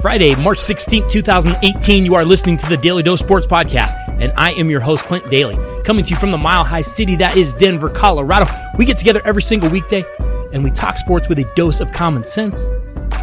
Friday, March 16th, 2018. You are listening to the Daly Dose Sports Podcast, and I am your host, Clint Daly, coming to you from the mile high city that is Denver, Colorado. We get together every single weekday and we talk sports with a dose of common sense.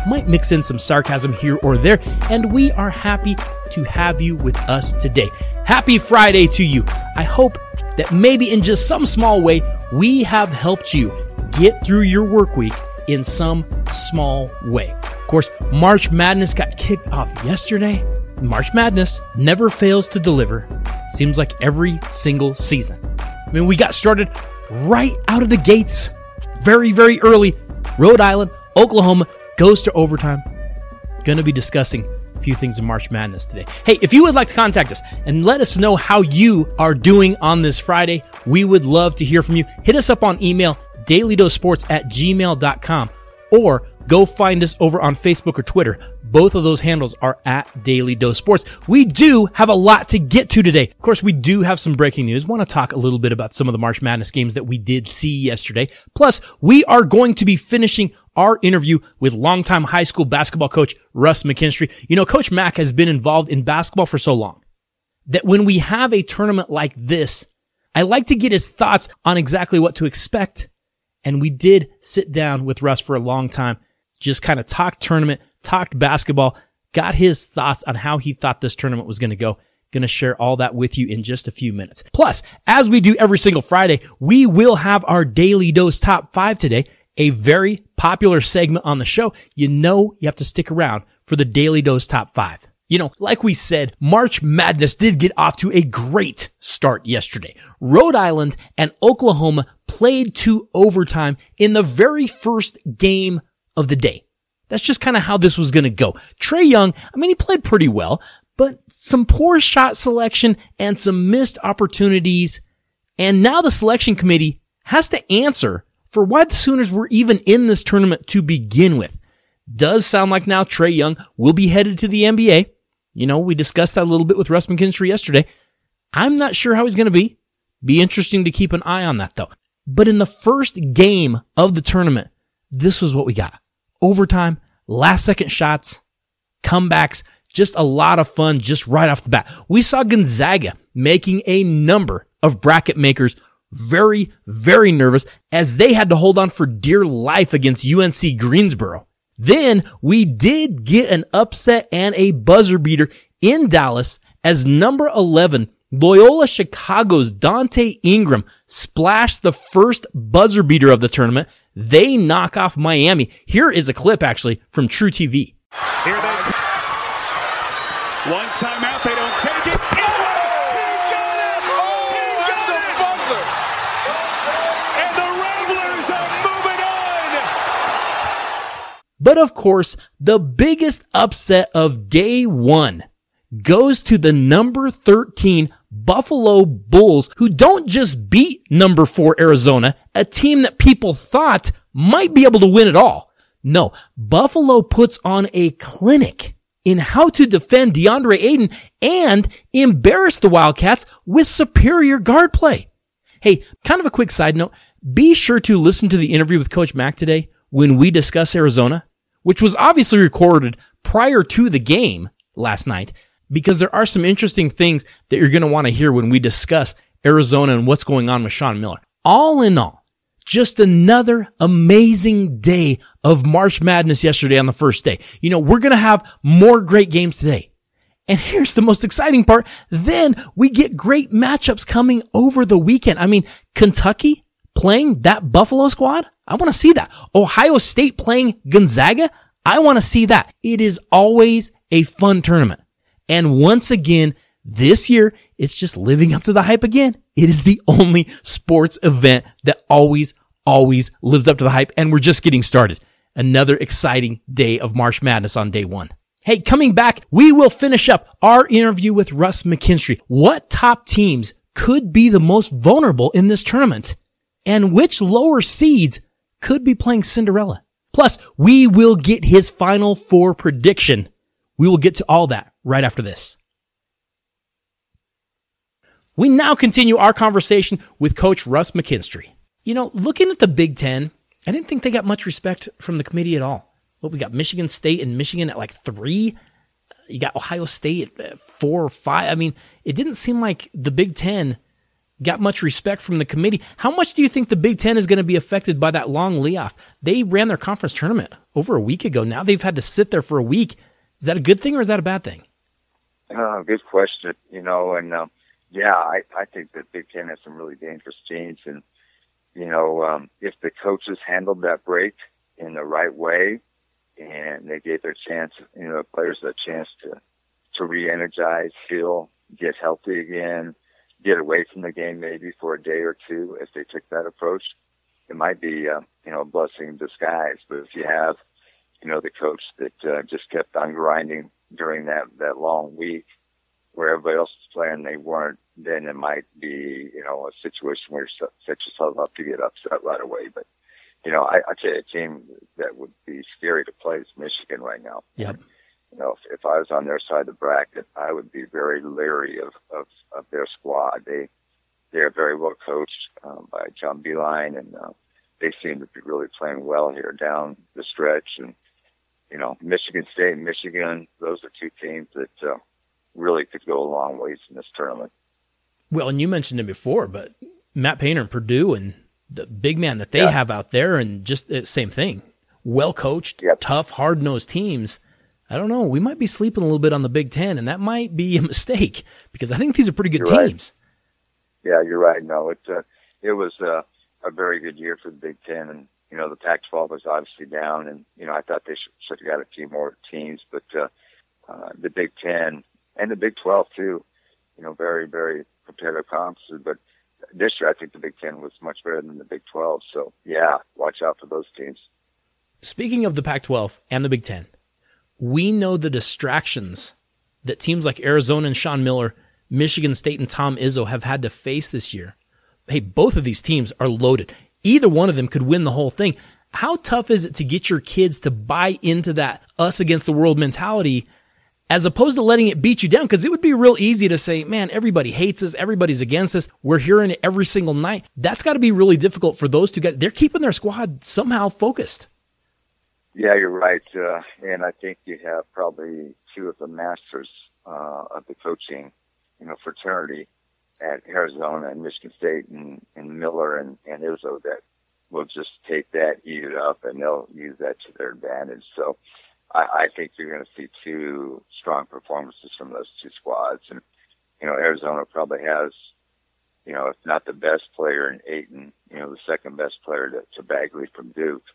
Might mix in some sarcasm here or there, and we are happy to have you with us today. Happy Friday to you. I hope that maybe in just some small way, we have helped you get through your work week in some small way. Of course, March Madness got kicked off yesterday. March Madness never fails to deliver. Seems like every single season. I mean, we got started right out of the gates very, very early. Rhode Island, Oklahoma goes to overtime. Gonna be discussing a few things in March Madness today. Hey, if you would like to contact us and let us know how you are doing on this Friday, we would love to hear from you. Hit us up on email, dailydosports at gmail.com, or go find us over on Facebook or Twitter. Both of those handles are at Daly Dose Sports. We do have a lot to get to today. Of course, we do have some breaking news. Want to talk a little bit about some of the March Madness games that we did see yesterday. Plus, we are going to be finishing our interview with longtime high school basketball coach Russ McKinstry. You know, Coach Mac has been involved in basketball for so long that when we have a tournament like this, I like to get his thoughts on exactly what to expect. And we did sit down with Russ for a long time just kind of talked tournament, talked basketball, got his thoughts on how he thought this tournament was going to go. Going to share all that with you in just a few minutes. Plus, as we do every single Friday, we will have our daily dose top five today, a very popular segment on the show. You know, you have to stick around for the daily dose top five. You know, like we said, March Madness did get off to a great start yesterday. Rhode Island and Oklahoma played to overtime in the very first game of the day. That's just kind of how this was going to go. Trae Young, I mean, he played pretty well, but some poor shot selection and some missed opportunities. And now the selection committee has to answer for why the Sooners were even in this tournament to begin with. Does sound like now Trae Young will be headed to the NBA. You know, we discussed that a little bit with Russ McKinstry yesterday. I'm not sure how he's going to be. Be interesting to keep an eye on that though. But in the first game of the tournament, this was what we got overtime, last second shots, comebacks, just a lot of fun just right off the bat. We saw Gonzaga making a number of bracket makers very, very nervous as they had to hold on for dear life against UNC Greensboro. Then we did get an upset and a buzzer beater in Dallas as number 11 Loyola Chicago's Donte Ingram splashed the first buzzer beater of the tournament they knock off Miami. Here is a clip actually from truTV. Here they one timeout, they don't take it. But of course, the biggest upset of day one goes to the number 13 Buffalo Bulls, who don't just beat number four Arizona, a team that people thought might be able to win it all. No, Buffalo puts on a clinic in how to defend DeAndre Ayton and embarrass the Wildcats with superior guard play. Hey, kind of a quick side note. Be sure to listen to the interview with Coach Mac today when we discuss Arizona, which was obviously recorded prior to the game last night because there are some interesting things that you're going to want to hear when we discuss Arizona and what's going on with Sean Miller. All in all, just another amazing day of March Madness yesterday on the first day. You know, we're going to have more great games today. And here's the most exciting part. Then we get great matchups coming over the weekend. I mean, Kentucky playing that Buffalo squad. I want to see that. Ohio State playing Gonzaga. I want to see that. It is always a fun tournament. And once again, this year, it's just living up to the hype again. It is the only sports event that always, always lives up to the hype. And we're just getting started. Another exciting day of March Madness on day one. Hey, coming back, we will finish up our interview with Russ McKinstry. What top teams could be the most vulnerable in this tournament? And which lower seeds could be playing Cinderella? Plus, we will get his final four prediction. We will get to all that right after this. We now continue our conversation with Coach Russ McKinstry. You know, looking at the Big Ten, I didn't think they got much respect from the committee at all. Well, we got Michigan State and Michigan at like three. you got Ohio State at uh, four or five. I mean, it didn't seem like the Big Ten got much respect from the committee. How much do you think the Big Ten is going to be affected by that long layoff? They ran their conference tournament over a week ago. Now they've had to sit there for a week. Is that a good thing or is that a bad thing? Uh, good question. You know, and um, yeah, I, I think that Big Ten has some really dangerous teams, and you know, um, if the coaches handled that break in the right way, and they gave their chance, you know, players a chance to to re-energize, heal, get healthy again, get away from the game maybe for a day or two. If they took that approach, it might be, uh, you know, a blessing in disguise. But if you have, you know, the coach that uh, just kept on grinding during that that long week, where everybody else was playing, they weren't. Then it might be, you know, a situation where you set yourself up to get upset right away. But you know, I, I tell you, a team that would be scary to play is Michigan right now. Yep. You know, if, if I was on their side of the bracket, I would be very leery of, of, of their squad. They, they are very well coached um, by John Beilein, and uh, they seem to be really playing well here down the stretch. And, you know, Michigan State and Michigan, those are two teams that uh, really could go a long ways in this tournament. Well, and you mentioned it before, but Matt Painter and Purdue and the big man that they yeah. have out there, and just the same thing. Well coached, yep. tough, hard nosed teams. I don't know. We might be sleeping a little bit on the Big Ten, and that might be a mistake because I think these are pretty good you're teams. Right. Yeah, you're right. No, it uh, it was uh, a very good year for the Big Ten, and you know the Pac-12 was obviously down, and you know I thought they should, should have got a few more teams, but uh, uh, the Big Ten and the Big 12 too. You know, very very competitive conferences, but this year, I think the Big Ten was much better than the Big 12. So, yeah, watch out for those teams. Speaking of the Pac 12 and the Big Ten, we know the distractions that teams like Arizona and Sean Miller, Michigan State and Tom Izzo have had to face this year. Hey, both of these teams are loaded. Either one of them could win the whole thing. How tough is it to get your kids to buy into that us against the world mentality as opposed to letting it beat you down. Cause it would be real easy to say, man, everybody hates us. Everybody's against us. We're hearing it every single night. That's got to be really difficult for those two guys. They're keeping their squad somehow focused. Yeah, you're right. Uh, and I think you have probably two of the masters uh, of the coaching, you know, fraternity at Arizona and Michigan State and, and Miller and, and Izzo that will just take that, eat it up, and they'll use that to their advantage. So, I, I think you're going to see two strong performances from those two squads. And, you know, Arizona probably has, you know, if not the best player in Ayton, you know, the second best player to, to Bagley from Duke.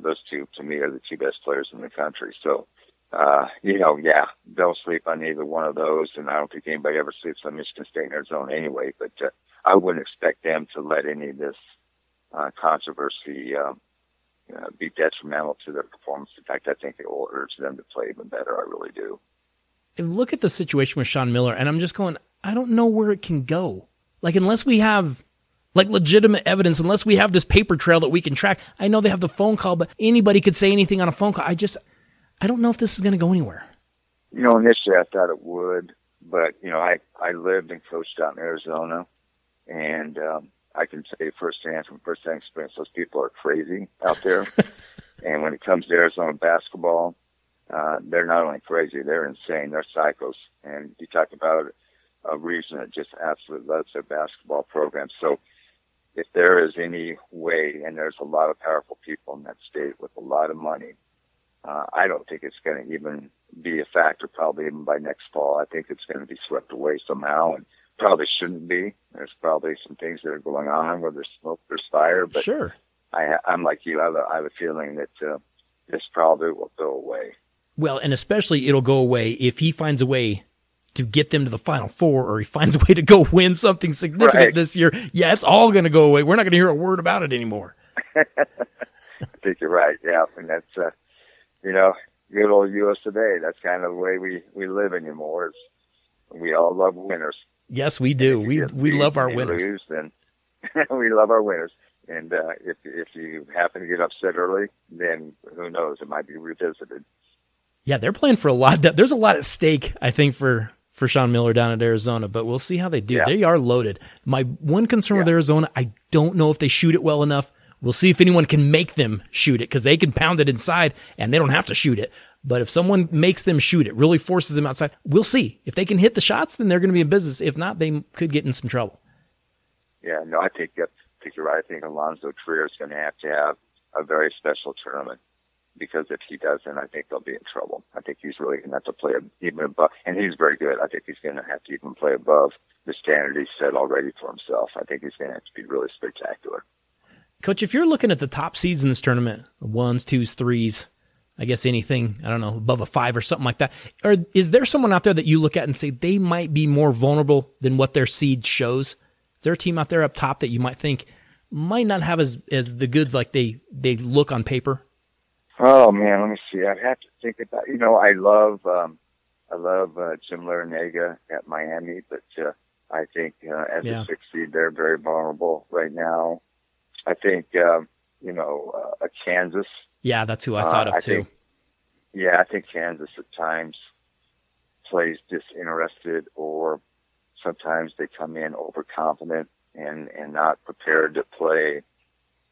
Those two, to me, are the two best players in the country. So, uh, you know, yeah, don't sleep on either one of those. And I don't think anybody ever sleeps on Michigan State and Arizona anyway. But uh, I wouldn't expect them to let any of this uh, controversy um, uh, be detrimental to their performance. In fact, I think it will urge them to play even better. I really do. Look at the situation with Sean Miller, and I'm just going, I don't know where it can go. Like, unless we have like legitimate evidence, unless we have this paper trail that we can track. I know they have the phone call, but anybody could say anything on a phone call. I just, I don't know if this is going to go anywhere. You know, initially I thought it would, but you know, I I lived and coached out in Arizona, and um, I can say firsthand from firsthand experience, those people are crazy out there. and when it comes to Arizona basketball, uh, they're not only crazy, they're insane. They're psychos. And you talk about a region that just absolutely loves their basketball program. So if there is any way, and there's a lot of powerful people in that state with a lot of money, uh, I don't think it's going to even be a factor probably even by next fall. I think it's going to be swept away somehow. And probably shouldn't be. There's probably some things that are going on where there's smoke, there's fire. But sure, I, I'm like you. I have a, I have a feeling that uh, this probably will go away. Well, and especially it'll go away if he finds a way to get them to the final four or he finds a way to go win something significant right. this year. Yeah, it's all going to go away. We're not going to hear a word about it anymore. I think you're right. Yeah. And that's, uh, you know, good old US today. That's kind of the way we, we live anymore. Is we all love winners. Yes, we do. We we love our winners. Lose, then we love our winners. And uh, if if you happen to get upset early, then who knows? It might be revisited. Yeah, they're playing for a lot. There's a lot at stake, I think, for for Sean Miller down at Arizona. But we'll see how they do. Yeah. They are loaded. My one concern yeah. with Arizona, I don't know if they shoot it well enough. We'll see if anyone can make them shoot it because they can pound it inside and they don't have to shoot it. But if someone makes them shoot it, really forces them outside, we'll see. If they can hit the shots, then they're going to be in business. If not, they could get in some trouble. Yeah, no, I think, think you're right. I think Alonzo Trier is going to have to have a very special tournament because if he doesn't, I think they'll be in trouble. I think he's really going to have to play even above, and he's very good. I think he's going to have to even play above the standard he set already for himself. I think he's going to have to be really spectacular. Coach, if you're looking at the top seeds in this tournament, ones, twos, threes, I guess anything, I don't know, above a five or something like that, or is there someone out there that you look at and say they might be more vulnerable than what their seed shows? Is there a team out there up top that you might think might not have as, as the goods like they, they look on paper? Oh man, let me see. I'd have to think about. You know, I love um, I love uh, Jim Larrañaga at Miami, but uh, I think uh, as yeah. a six seed, they're very vulnerable right now. I think um, you know uh, a Kansas. Yeah, that's who I thought uh, of I too. Think, yeah, I think Kansas at times plays disinterested, or sometimes they come in overconfident and and not prepared to play,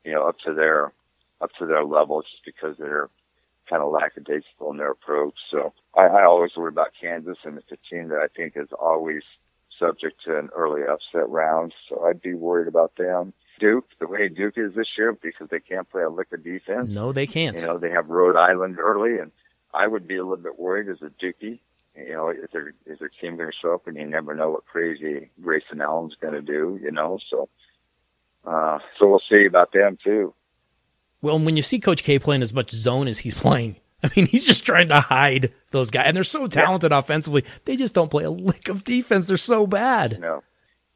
you know, up to their up to their level just because they're kind of lackadaisical in their approach. So I, I always worry about Kansas, and it's a team that I think is always subject to an early upset round. So I'd be worried about them. Duke, the way Duke is this year, because they can't play a lick of defense. No, they can't. You know, they have Rhode Island early, and I would be a little bit worried as a Dookie. You know, is their is their team going to show up, and you never know what crazy Grayson Allen's going to do. You know, so uh, so we'll see about them too. Well, when you see Coach K playing as much zone as he's playing, I mean, he's just trying to hide those guys, and they're so talented yeah. offensively. They just don't play a lick of defense. They're so bad. No,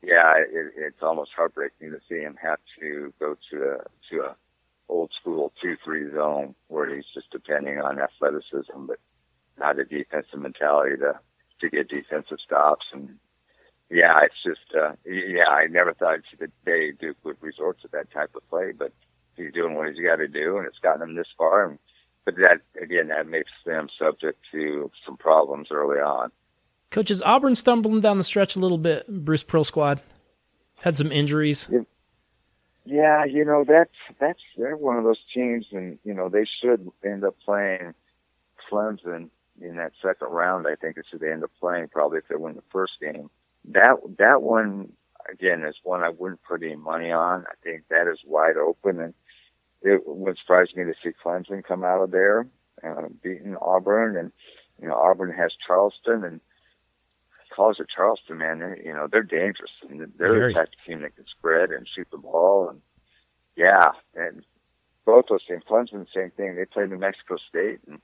yeah, it, it's almost heartbreaking to see him have to go to a to a old school two three zone where he's just depending on athleticism, but not a defensive mentality to to get defensive stops. And yeah, it's just uh, yeah, I never thought the day Duke would resort to that type of play, but he's doing what he's got to do, and it's gotten him this far. And, but that again, that makes them subject to some problems early on. Coach, is Auburn stumbling down the stretch a little bit? Bruce Pearl squad had some injuries. Yeah, you know that's that's they're one of those teams, and you know they should end up playing Clemson in that second round. I think it should end up playing probably if they win the first game. That that one again is one I wouldn't put any money on. I think that is wide open, and it would surprise me to see Clemson come out of there uh, beating Auburn, and you know Auburn has Charleston and college of Charleston, man. They, you know they're dangerous, and they're Very. the type of team that can spread and shoot the ball, and yeah, and both those teams. Clemson, the same thing. They play New Mexico State, and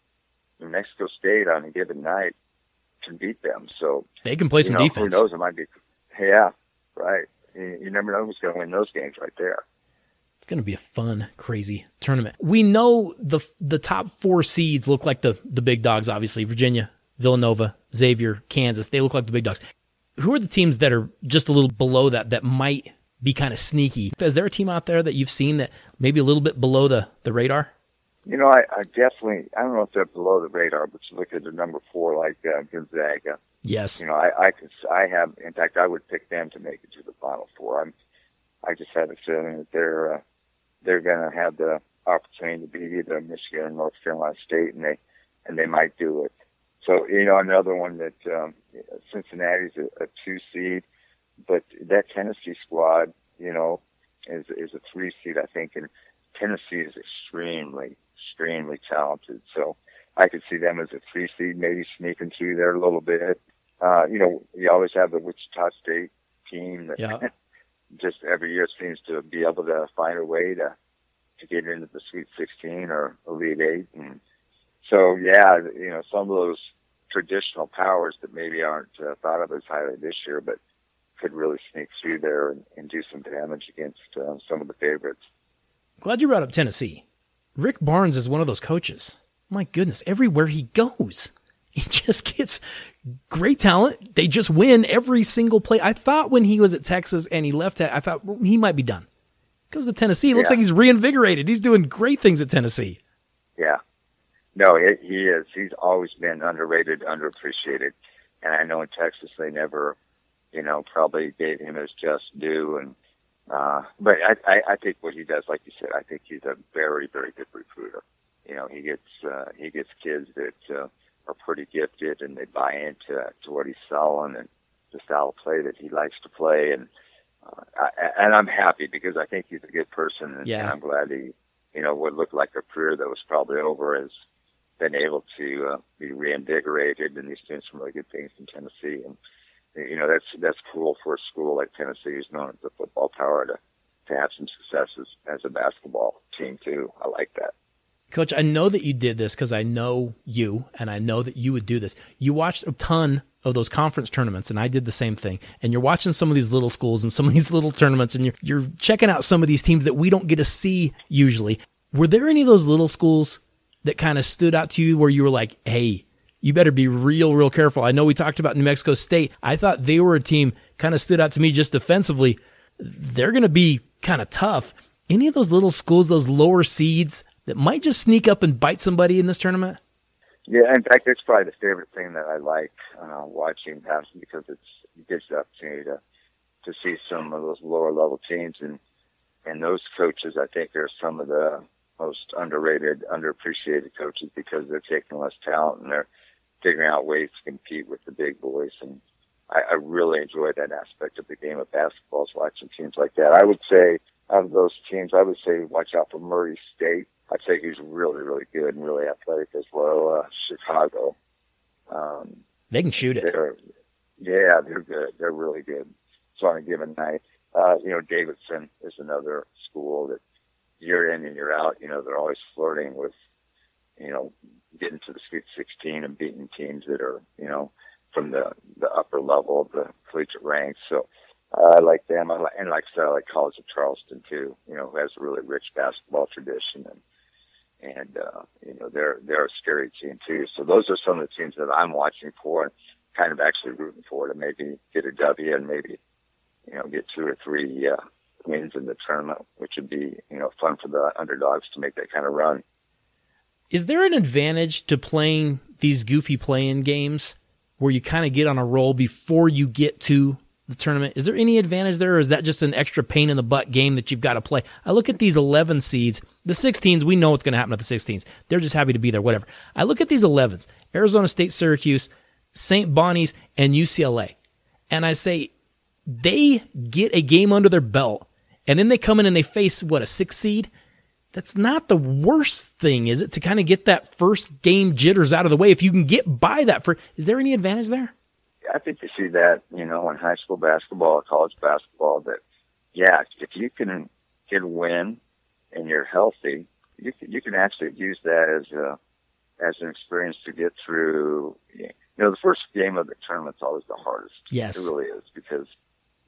New Mexico State on a given night can beat them. So they can play some know, defense. Who knows? It might be. Yeah, right. You, you never know who's going to win those games right there. It's going to be a fun, crazy tournament. We know the the top four seeds look like the the big dogs. Obviously, Virginia, Villanova, Xavier, Kansas. They look like the big dogs. Who are the teams that are just a little below that that might be kind of sneaky? Is there a team out there that you've seen that maybe a little bit below the the radar? You know, I, I definitely I don't know if they're below the radar, but you look at the number four like uh, Gonzaga. Yes. You know, I I could I have in fact I would pick them to make it to the final four. I'm I just have a feeling that they're uh, they're going to have the opportunity to beat either Michigan or North Carolina State, and they and they might do it. So you know, another one that um, Cincinnati's a, a two seed, but that Tennessee squad, you know, is is a three seed, I think, and Tennessee is extremely, extremely talented. So I could see them as a three seed, maybe sneaking through there a little bit. Uh, you know, you always have the Wichita State team that yeah. just every year seems to be able to find a way to to get into the Sweet 16 or Elite Eight, and so yeah, you know some of those traditional powers that maybe aren't uh, thought of as highly this year, but could really sneak through there and, and do some damage against uh, some of the favorites. Glad you brought up Tennessee. Rick Barnes is one of those coaches. My goodness, everywhere he goes, he just gets great talent. They just win every single play. I thought when he was at Texas and he left, I thought well, he might be done. Goes to Tennessee. Looks yeah. like he's reinvigorated. He's doing great things at Tennessee. Yeah. No, it, he is. He's always been underrated, underappreciated. And I know in Texas they never, you know, probably gave him his just due. And, uh, but I, I, I think what he does, like you said, I think he's a very, very good recruiter. you know, he gets uh, he gets kids that uh, are pretty gifted and they buy into to what he's selling and the style of play that he likes to play. And uh, I, and I'm happy because I think he's a good person, and, Yeah. and I'm glad he, you know, what looked like a career that was probably over has been able to uh, be reinvigorated, and he's doing some really good things in Tennessee. And you know, that's that's cool for a school like Tennessee, who's known as a football power, to to have some successes as a basketball team too. I like that. Coach, I know that you did this because I know you and I know that you would do this. You watched a ton of those conference tournaments and I did the same thing. And you're watching some of these little schools and some of these little tournaments and you're, you're checking out some of these teams that we don't get to see usually. Were there any of those little schools that kind of stood out to you where you were like, Hey, you better be real, real careful. I know we talked about New Mexico State. I thought they were a team kind of stood out to me just defensively. They're going to be kind of tough. Any of those little schools, those lower seeds that might just sneak up and bite somebody in this tournament? Yeah, in fact, it's probably the favorite thing that I like uh, watching basketball because it's it gives the opportunity to to see some of those lower level teams and and those coaches. I think are some of the most underrated, underappreciated coaches because they're taking less talent and they're figuring out ways to compete with the big boys. And I, I really enjoy that aspect of the game of basketball, is watching teams like that. I would say out of those teams, I would say watch out for Murray State. I'd say he's really, really good and really athletic as well. Uh, Chicago. Um, They can shoot it. they're, yeah, they're good. They're really good. So on a given night, uh, you know, Davidson is another school that year in and year out, you know, they're always flirting with, you know, getting to the Sweet 16 and beating teams that are, you know, from the, the upper level of the collegiate ranks. So I like them. I like, and like I said, I like College of Charleston too, you know, who has a really rich basketball tradition and, and, uh, you know, they're, they're a scary team too. So those are some of the teams that I'm watching for and kind of actually rooting for to maybe get a W and maybe, you know, get two or three, uh, wins in the tournament, which would be, you know, fun for the underdogs to make that kind of run. Is there an advantage to playing these goofy play-in games where you kind of get on a roll before you get to the tournament? Is there any advantage there, or is that just an extra pain in the butt game that you've got to play? I look at these 11 seeds, the 16s. We know what's going to happen at the 16s. They're just happy to be there, whatever. I look at these 11s: Arizona State, Syracuse, St. Bonnie's, and UCLA, and I say they get a game under their belt, and then they come in and they face what a six seed that's not the worst thing, is it? To kind of get that first game jitters out of the way. If you can get by that for, is there any advantage there? I think you see that, you know, in high school basketball, college basketball, that, yeah, if you can get a win and you're healthy, you can, you can actually use that as a, as an experience to get through, you know, the first game of the tournament's always the hardest. Yes. It really is because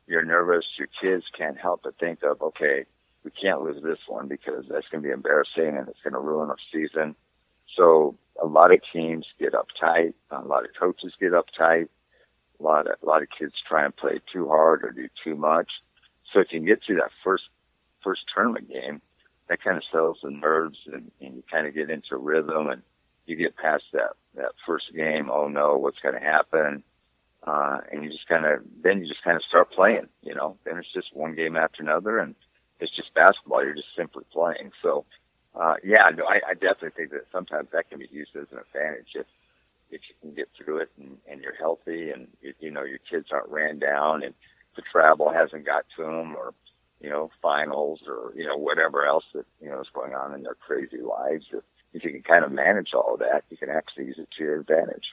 you're nervous. Your kids can't help but think of, okay, we can't lose this one because that's going to be embarrassing and it's going to ruin our season. So a lot of teams get uptight. A lot of coaches get uptight. A lot of, a lot of kids try and play too hard or do too much. So if you can get to that first, first tournament game, that kind of settles the nerves and, and you kind of get into rhythm and you get past that, that first game. Oh no, what's going to happen? Uh, and you just kind of, then you just kind of start playing, you know, then it's just one game after another and it's just basketball. You're just simply playing. So, uh, yeah, no, I, I definitely think that sometimes that can be used as an advantage if, if you can get through it and, and you're healthy and you, you know your kids aren't ran down and the travel hasn't got to them or you know finals or you know whatever else that you know is going on in their crazy lives. If, if you can kind of manage all of that, you can actually use it to your advantage.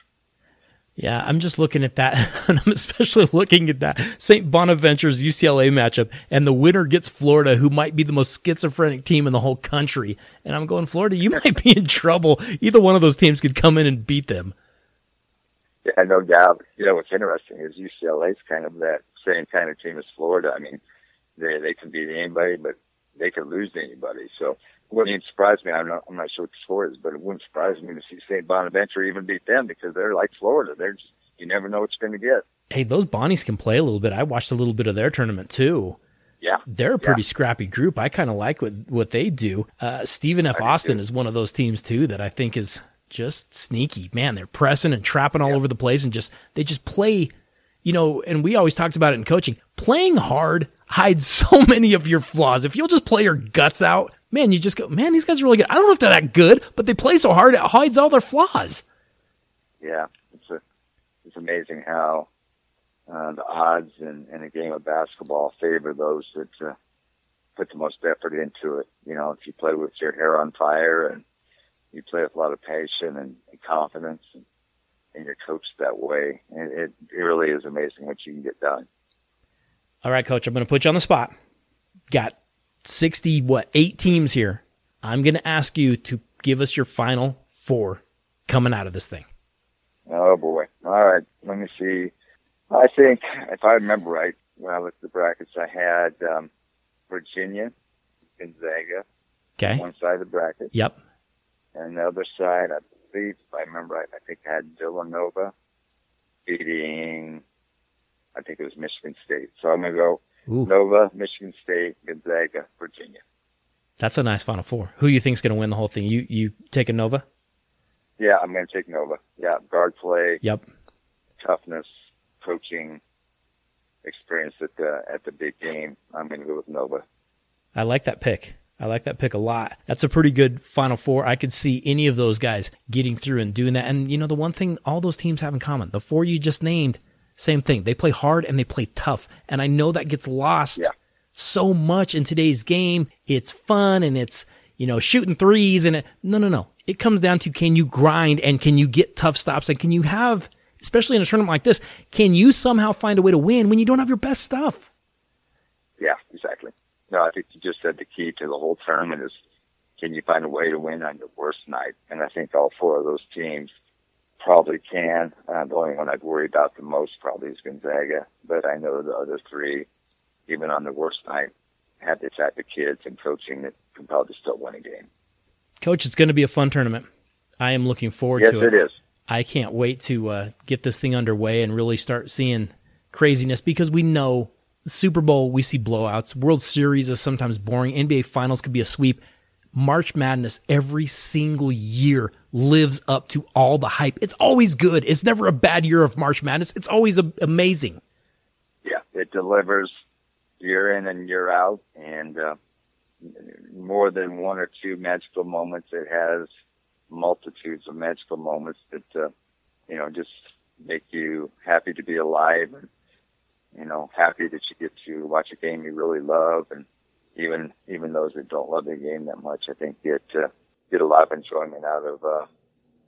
Yeah, I'm just looking at that, and I'm especially looking at that St. Bonaventure's UCLA matchup, and the winner gets Florida, who might be the most schizophrenic team in the whole country. And I'm going, Florida, you might be in trouble. Either one of those teams could come in and beat them. Yeah, no doubt. You know, what's interesting is UCLA's kind of that same kind of team as Florida. I mean, they they can beat anybody, but they can lose to anybody. So it wouldn't surprise me. I'm not I'm not sure what the score is, but it wouldn't surprise me to see St. Bonaventure even beat them because they're like Florida. They're just you never know what you're going to get. Hey, those Bonnies can play a little bit. I watched a little bit of their tournament too. Yeah, They're a pretty Yeah. scrappy group. I kind of like what what they do. Uh, Stephen F. Austin too. is one of those teams too that I think is just sneaky. Man, they're pressing and trapping all over the place and just they just play. You know, and we always talked about it in coaching. Playing hard hides so many of your flaws. If you'll just play your guts out, man, you just go, man, these guys are really good. I don't know if they're that good, but they play so hard it hides all their flaws. Yeah, it's a, it's amazing how uh, the odds in, in a game of basketball favor those that uh, put the most effort into it. You know, if you play with your hair on fire and you play with a lot of passion and, and confidence and, and you're coached that way, it, it, it really is amazing what you can get done. All right, coach, I'm going to put you on the spot. Got 60, what, eight teams here. I'm going to ask you to give us your final four coming out of this thing. Oh boy. All right. Let me see. I think if I remember right, when I looked at the brackets, I had um, Virginia, Gonzaga, Okay. one side of the bracket, Yep. and the other side, I believe, if I remember right, I think I had Villanova beating, I think it was Michigan State. So I'm gonna go Ooh, Nova, Michigan State, Gonzaga, Virginia. that's a nice final four. Who you think's going to win the whole thing? You you taking Nova? Yeah, I'm gonna take Nova. Yeah, guard play, Yep. toughness, coaching, experience at the at the big game. I'm gonna go with Nova. I like that pick. I like that pick a lot. That's a pretty good final four. I could see any of those guys getting through and doing that. And you know, the one thing all those teams have in common, the four you just named, same thing. They play hard and they play tough. And I know that gets lost Yeah. so much in today's game. It's fun and it's, you know, shooting threes and it, no, no, no. It comes down to can you grind and can you get tough stops and can you have, especially in a tournament like this, can you somehow find a way to win when you don't have your best stuff? Yeah, exactly. No, I think you just said the key to the whole tournament is can you find a way to win on your worst night? And I think all four of those teams probably can. Uh, the only one I'd worry about the most probably is Gonzaga, but I know the other three, even on the worst night, have the type of kids and coaching that can probably still win a game. Coach, it's going to be a fun tournament. I am looking forward Yes, to it is. I can't wait to uh, get this thing underway and really start seeing craziness because we know Super Bowl, we see blowouts. World Series is sometimes boring. NBA Finals could be a sweep. March Madness every single year lives up to all the hype. It's always good. It's never a bad year of March Madness. It's always a- amazing. Yeah, it delivers year in and year out, and uh, more than one or two magical moments. It has multitudes of magical moments that uh, you know just make you happy to be alive, and you know happy that you get to watch a game you really love, and even even those that don't love the game that much, I think get uh, get a lot of enjoyment out of uh,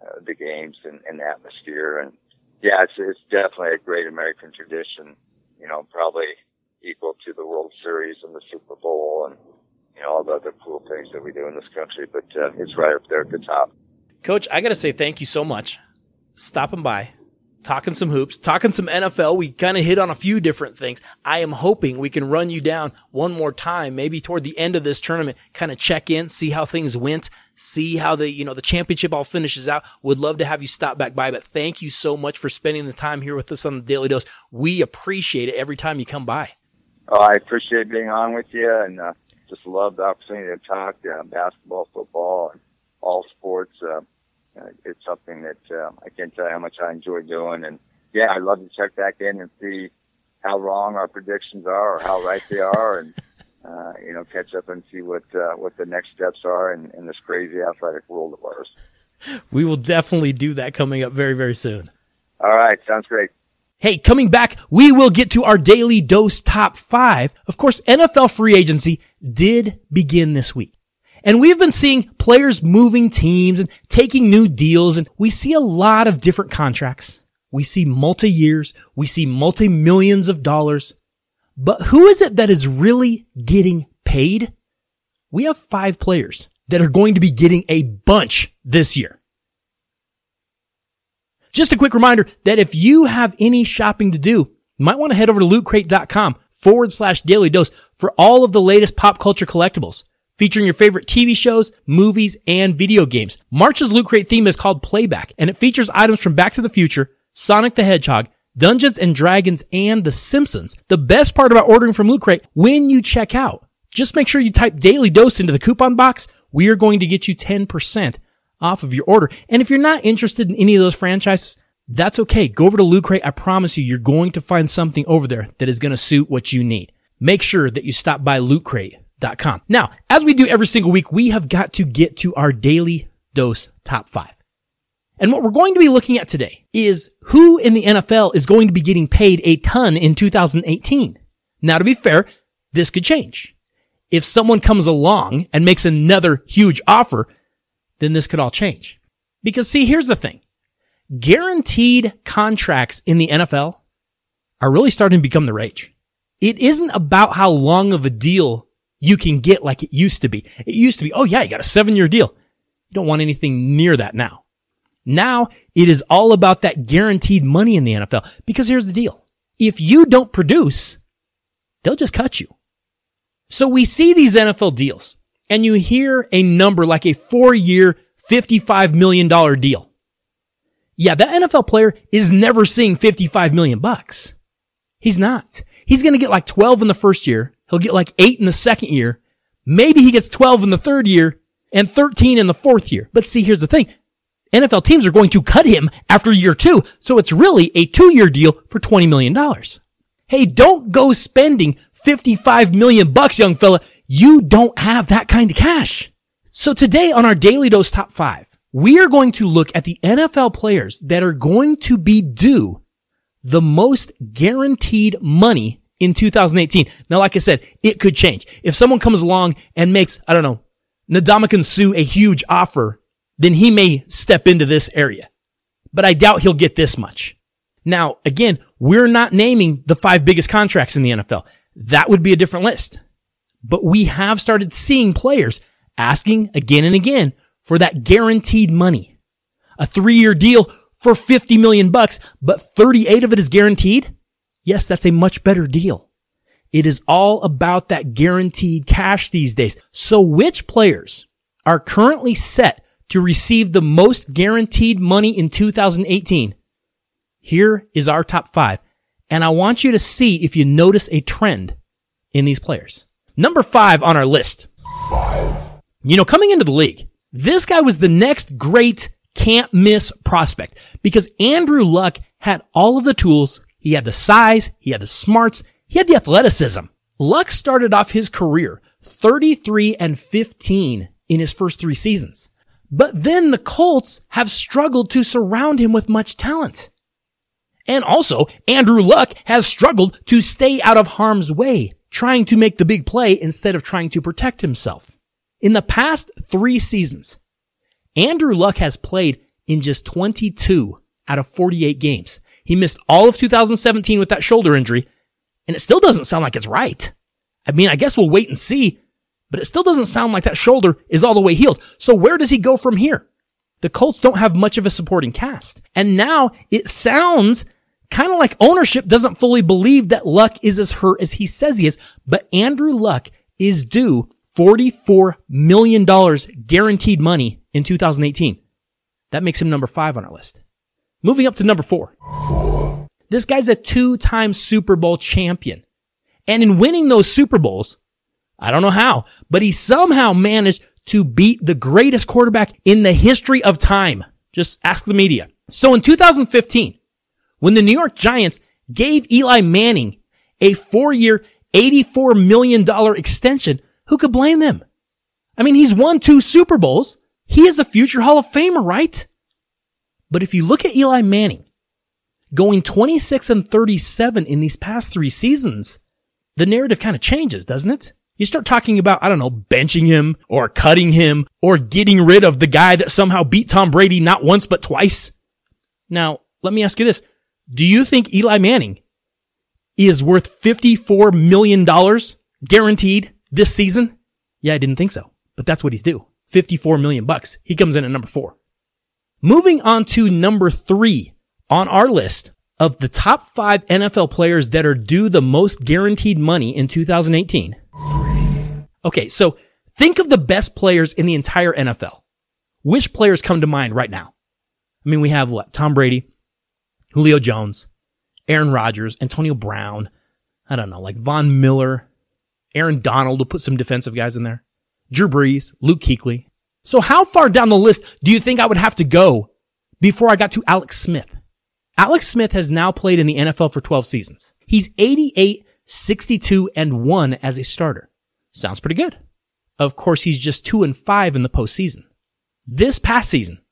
uh, the games and, and atmosphere, and yeah, it's it's definitely a great American tradition. You know, probably equal to the World Series and the Super Bowl and you know all the other cool things that we do in this country. But uh, it's right up there at the top. Coach, I got to say thank you so much. Stopping by, talking some hoops, talking some NFL. We kind of hit on a few different things. I am hoping we can run you down one more time, maybe toward the end of this tournament, kind of check in, see how things went, see how the, you know, the championship all finishes out. Would love to have you stop back by, but thank you so much for spending the time here with us on the Daly Dose. We appreciate it every time you come by. Oh, I appreciate being on with you and uh, just love the opportunity to talk uh, basketball, football, and all sports. Uh, uh, it's something that uh, I can't tell you how much I enjoy doing. And yeah, I'd love to check back in and see how wrong our predictions are or how right they are, and uh, you know, catch up and see what uh, what the next steps are in, in this crazy athletic world of ours. We will definitely do that coming up very, very soon. All right, sounds great. Hey, coming back, we will get to our daily dose top five. Of course, NFL free agency did begin this week. And we've been seeing players moving teams and taking new deals, and we see a lot of different contracts. We see multi years. We see multi millions of dollars. But who is it that is really getting paid? We have five players that are going to be getting a bunch this year. Just a quick reminder that if you have any shopping to do, you might want to head over to lootcrate.com forward slash daily dose for all of the latest pop culture collectibles featuring your favorite TV shows, movies, and video games. March's Loot Crate theme is called Playback and it features items from Back to the Future, Sonic the Hedgehog, Dungeons and Dragons, and The Simpsons. The best part about ordering from Loot Crate when you check out, just make sure you type daily dose into the coupon box. We are going to get you 10% off of your order. And if you're not interested in any of those franchises, that's okay. Go over to Loot Crate. I promise you, you're going to find something over there that is going to suit what you need. Make sure that you stop by Loot Crate DailyDose.com. Now, as we do every single week, we have got to get to our daily dose top five. And what we're going to be looking at today is who in the NFL is going to be getting paid a ton in 2018. Now, to be fair, this could change. If someone comes along and makes another huge offer, then this could all change. Because see, here's the thing. Guaranteed contracts in the NFL are really starting to become the rage. It isn't about how long of a deal you can get like it used to be. It used to be, oh yeah, you got a seven year deal. You don't want anything near that now. Now it is all about that guaranteed money in the NFL because here's the deal. If you don't produce, they'll just cut you. So we see these NFL deals and you hear a number like a four year, $55 million deal. Yeah, that NFL player is never seeing 55 million bucks. He's not. He's going to get like 12 in the first year. He'll get like eight in the second year. Maybe he gets 12 in the third year and 13 in the fourth year. But see, here's the thing. NFL teams are going to cut him after year two. So it's really a two year deal for $20 million. Hey, don't go spending 55 million bucks, young fella. You don't have that kind of cash. So today on our Daly Dose Top 5, we are going to look at the NFL players that are going to be due the most guaranteed money in 2018. Now, like I said, it could change. If someone comes along and makes, I don't know, Ndamukong Suh a huge offer, then he may step into this area. But I doubt he'll get this much. Now, again, we're not naming the five biggest contracts in the NFL. That would be a different list. But we have started seeing players asking again and again for that guaranteed money. A three year deal for 50 million bucks, but 38 of it is guaranteed. Yes, that's a much better deal. It is all about that guaranteed cash these days. So which players are currently set to receive the most guaranteed money in 2018? Here is our top five. And I want you to see if you notice a trend in these players. Number five on our list. Five. You know, coming into the league, this guy was the next great can't miss prospect because Andrew Luck had all of the tools. He had the size. He had the smarts. He had the athleticism. Luck started off his career 33 and 15 in his first three seasons. But then the Colts have struggled to surround him with much talent. And also, Andrew Luck has struggled to stay out of harm's way, trying to make the big play instead of trying to protect himself. In the past three seasons, Andrew Luck has played in just 22 out of 48 games. He missed all of 2017 with that shoulder injury, and it still doesn't sound like it's right. I mean, I guess we'll wait and see, but it still doesn't sound like that shoulder is all the way healed. So where does he go from here? The Colts don't have much of a supporting cast. And now it sounds kind of like ownership doesn't fully believe that Luck is as hurt as he says he is, but Andrew Luck is due $44 million guaranteed money in 2018. That makes him number five on our list. Moving up to number four. This guy's a two-time Super Bowl champion. And in winning those Super Bowls, I don't know how, but he somehow managed to beat the greatest quarterback in the history of time. Just ask the media. So in 2015, when the New York Giants gave Eli Manning a four-year, $84 million extension, who could blame them? I mean, he's won two Super Bowls. He is a future Hall of Famer, right? But if you look at Eli Manning going 26 and 37 in these past three seasons, the narrative kind of changes, doesn't it? You start talking about, I don't know, benching him or cutting him or getting rid of the guy that somehow beat Tom Brady not once, but twice. Now, let me ask you this. Do you think Eli Manning is worth $54 million guaranteed this season? Yeah, I didn't think so, but that's what he's due. 54 million bucks. He comes in at number four. Moving on to number three on our list of the top five NFL players that are due the most guaranteed money in 2018. Okay, so think of the best players in the entire NFL. Which players come to mind right now? I mean, we have what? Tom Brady, Julio Jones, Aaron Rodgers, Antonio Brown. I don't know, like Von Miller, Aaron Donald will put some defensive guys in there. Drew Brees, Luke Kuechly. So how far down the list do you think I would have to go before I got to Alex Smith? Alex Smith has now played in the NFL for 12 seasons. He's 88, 62, and 1 as a starter. Sounds pretty good. Of course, he's just two and five in the postseason. This past season,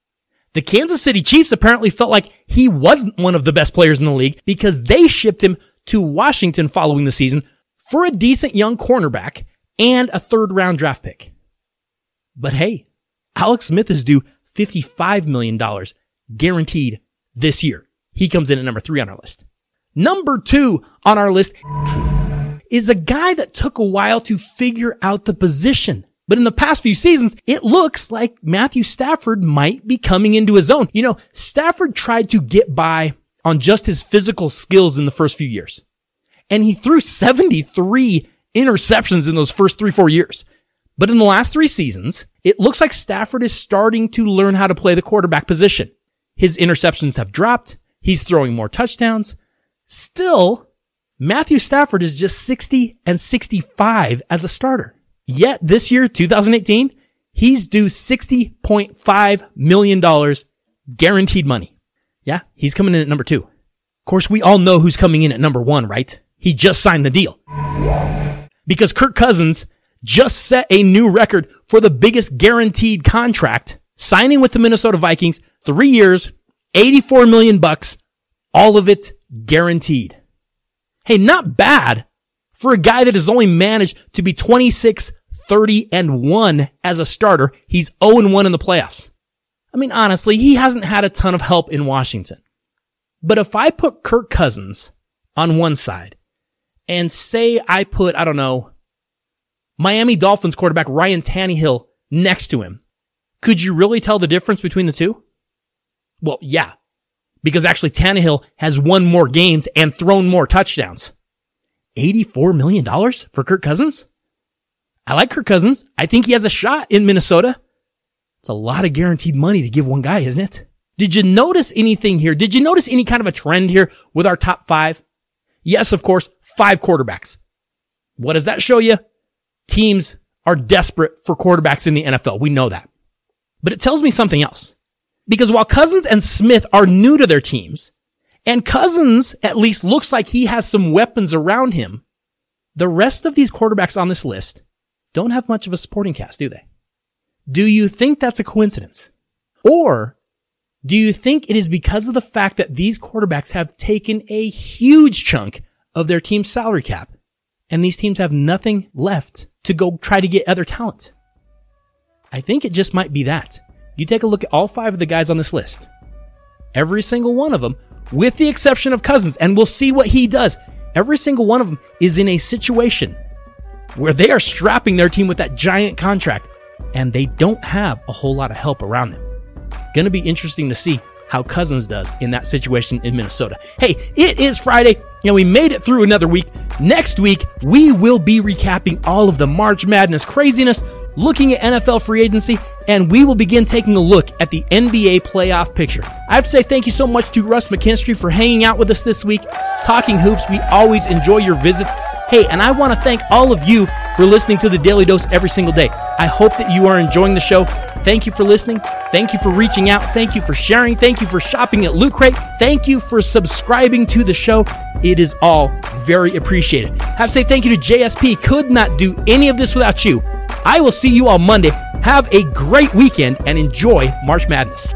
the Kansas City Chiefs apparently felt like he wasn't one of the best players in the league because they shipped him to Washington following the season for a decent young cornerback and a third round draft pick. But hey, Alex Smith is due $55 million guaranteed this year. He comes in at number three on our list. Number two on our list is a guy that took a while to figure out the position. But in the past few seasons, it looks like Matthew Stafford might be coming into his own. You know, Stafford tried to get by on just his physical skills in the first few years. And he threw 73 interceptions in those first three, four years. But in the last three seasons, it looks like Stafford is starting to learn how to play the quarterback position. His interceptions have dropped. He's throwing more touchdowns. Still, Matthew Stafford is just 60 and 65 as a starter. Yet this year, 2018, he's due $60.5 million guaranteed money. Yeah, he's coming in at number two. Of course, we all know who's coming in at number one, right? He just signed the deal. Because Kirk Cousins just set a new record for the biggest guaranteed contract, signing with the Minnesota Vikings, three years, 84 million bucks, all of it guaranteed. Hey, not bad for a guy that has only managed to be 26, 30, and 1 as a starter. He's 0 and 1 in the playoffs. I mean, honestly, he hasn't had a ton of help in Washington. But if I put Kirk Cousins on one side and say I put, I don't know, Miami Dolphins quarterback Ryan Tannehill next to him, could you really tell the difference between the two? Well, yeah, because actually Tannehill has won more games and thrown more touchdowns. $84 million for Kirk Cousins? I like Kirk Cousins. I think he has a shot in Minnesota. It's a lot of guaranteed money to give one guy, isn't it? Did you notice anything here? Did you notice any kind of a trend here with our top five? Yes, of course, five quarterbacks. What does that show you? Teams are desperate for quarterbacks in the NFL. We know that. But it tells me something else. Because while Cousins and Smith are new to their teams, and Cousins at least looks like he has some weapons around him, the rest of these quarterbacks on this list don't have much of a supporting cast, do they? Do you think that's a coincidence? Or do you think it is because of the fact that these quarterbacks have taken a huge chunk of their team's salary cap and these teams have nothing left to go try to get other talent? I think it just might be that. You take a look at all five of the guys on this list. Every single one of them, with the exception of Cousins, and we'll see what he does. Every single one of them is in a situation where they are strapping their team with that giant contract and they don't have a whole lot of help around them. To be interesting to see how Cousins does in that situation in Minnesota. Hey, it is Friday and we made it through another week. Next week, we will be recapping all of the March Madness craziness, looking at NFL free agency, and we will begin taking a look at the NBA playoff picture. I have to say thank you so much to Russ McKinstry for hanging out with us this week, talking hoops. We always enjoy your visits. Hey, and I want to thank all of you for listening to the Daly Dose every single day. I hope that you are enjoying the show. Thank you for listening. Thank you for reaching out. Thank you for sharing. Thank you for shopping at Loot Crate. Thank you for subscribing to the show. It is all very appreciated. Have to say thank you to JSP. Could not do any of this without you. I will see you on Monday. Have a great weekend and enjoy March Madness.